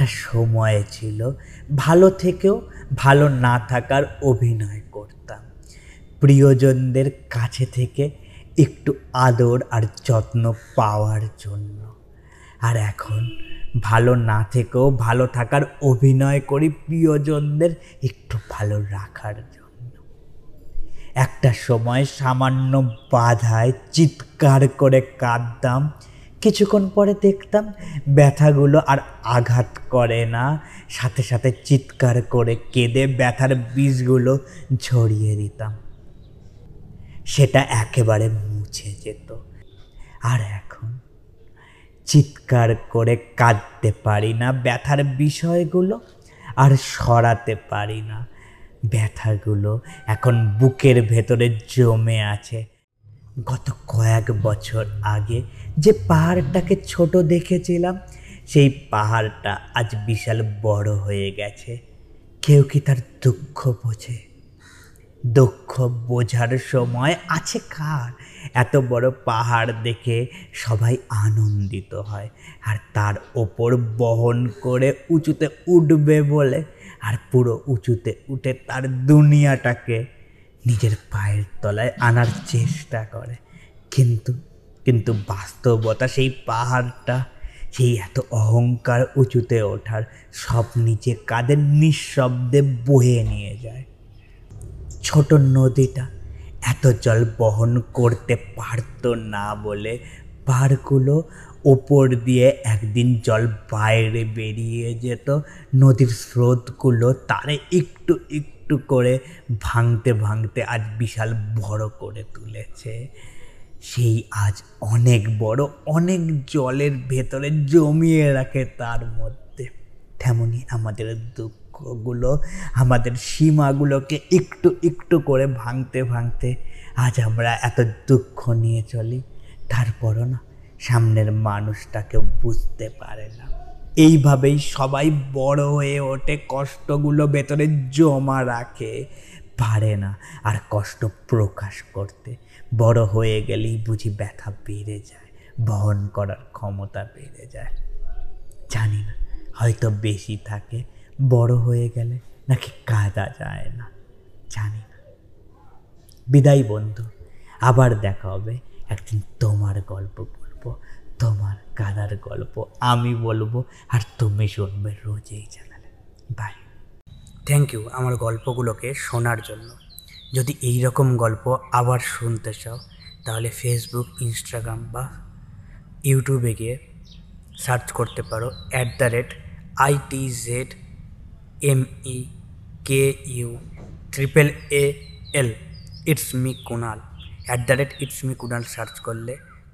একটা সময় ছিল। ভালো থেকেও ভালো না থাকার অভিনয় করতাম। প্রিয়জনদের কাছে থেকে একটু আদর আর যত্ন পাওয়ার জন্য। আর এখন ভালো না থেকেও ভালো থাকার অভিনয় করি প্রিয়জনদের একটু ভালো রাখার জন্য। একটা সময় সামান্য বাধায় চিৎকার করে কাঁদতাম। কিছুক্ষণ পরে দেখতাম ব্যথাগুলো আর আঘাত করে না। সাথে সাথে চিৎকার করে কেঁদে ব্যথার বীজগুলো ঝরিয়ে দিতাম। সেটা একেবারে মুছে যেত। আর এখন চিৎকার করে কাঁদতে পারি না, ব্যথার বিষয়গুলো আর সরাতে পারি না। ব্যথাগুলো এখন বুকের ভেতরে জমে আছে। গত কয়েক বছর আগে যে পাহাড়টাকে ছোট দেখেছিলাম, সেই পাহাড়টা আজ বিশাল বড় হয়ে গেছে। কেউ কি তার দুঃখ বোঝে? দুঃখ বোঝার সময় আছে কার? এত বড় পাহাড় দেখে সবাই আনন্দিত হয়, আর তার ওপর বহন করে উঁচুতে উঠবে বলে, আর পুরো উঁচুতে উঠে তার দুনিয়াটাকে নিজের পায়ের তলায় আনার চেষ্টা করে। কিন্তু কিন্তু বাস্তবতা সেই পাহাড়টা, সেই এত অহংকার উঁচুতে ওঠার সব নিচে কাদের নিঃশব্দে বয়ে নিয়ে যায়। ছোট নদীটা এত জল বহন করতে পারতো না বলে পাহাড়গুলো ওপর দিয়ে একদিন জল বাইরে বেরিয়ে যেত। নদীর স্রোতগুলো তারে একটু একটু করে ভাঙতে ভাঙতে আজ বিশাল বড় করে তুলেছে। সেই আজ অনেক বড়, অনেক জলের ভেতরে জমিয়ে রাখে তার মধ্যে। তেমনই আমাদের দুঃখগুলো, আমাদের সীমাগুলোকে একটু একটু করে ভাঙতে ভাঙতে আজ আমরা এত দুঃখ নিয়ে চলি। তারপরও না, সামনের মানুষটাকে বুঝতে পারে না। এইভাবেই সবাই বড় হয়ে ওঠে, কষ্টগুলো ভেতরে জমা রাখে, পারে না আর কষ্ট প্রকাশ করতে। বড় হয়ে গেলেই বুঝি ব্যথা বেড়ে যায়, বহন করার ক্ষমতা বেড়ে যায়। জানি না, হয়তো বেশি থাকে, বড় হয়ে গেলে নাকি কাঁদা যায় না, জানি না। বিদায় বন্ধু, আবার দেখা হবে একদিন তোমার গল্প বলব তোমার কাদার গল্প, আমি বলব, আর তুমি শুনবে রোজ এই চ্যানেলে বাই থ্যাংক ইউ আমার গল্পগুলোকে শোনার জন্য। যদি এই রকম গল্প আবার শুনতে চাও, তাহলে ফেসবুক ইনস্টাগ্রাম বা ইউটিউবে গিয়ে সার্চ করতে পারো at the rate IT Z M E K U triple A L it's me Kunal at the rate it's me Kunal search করলে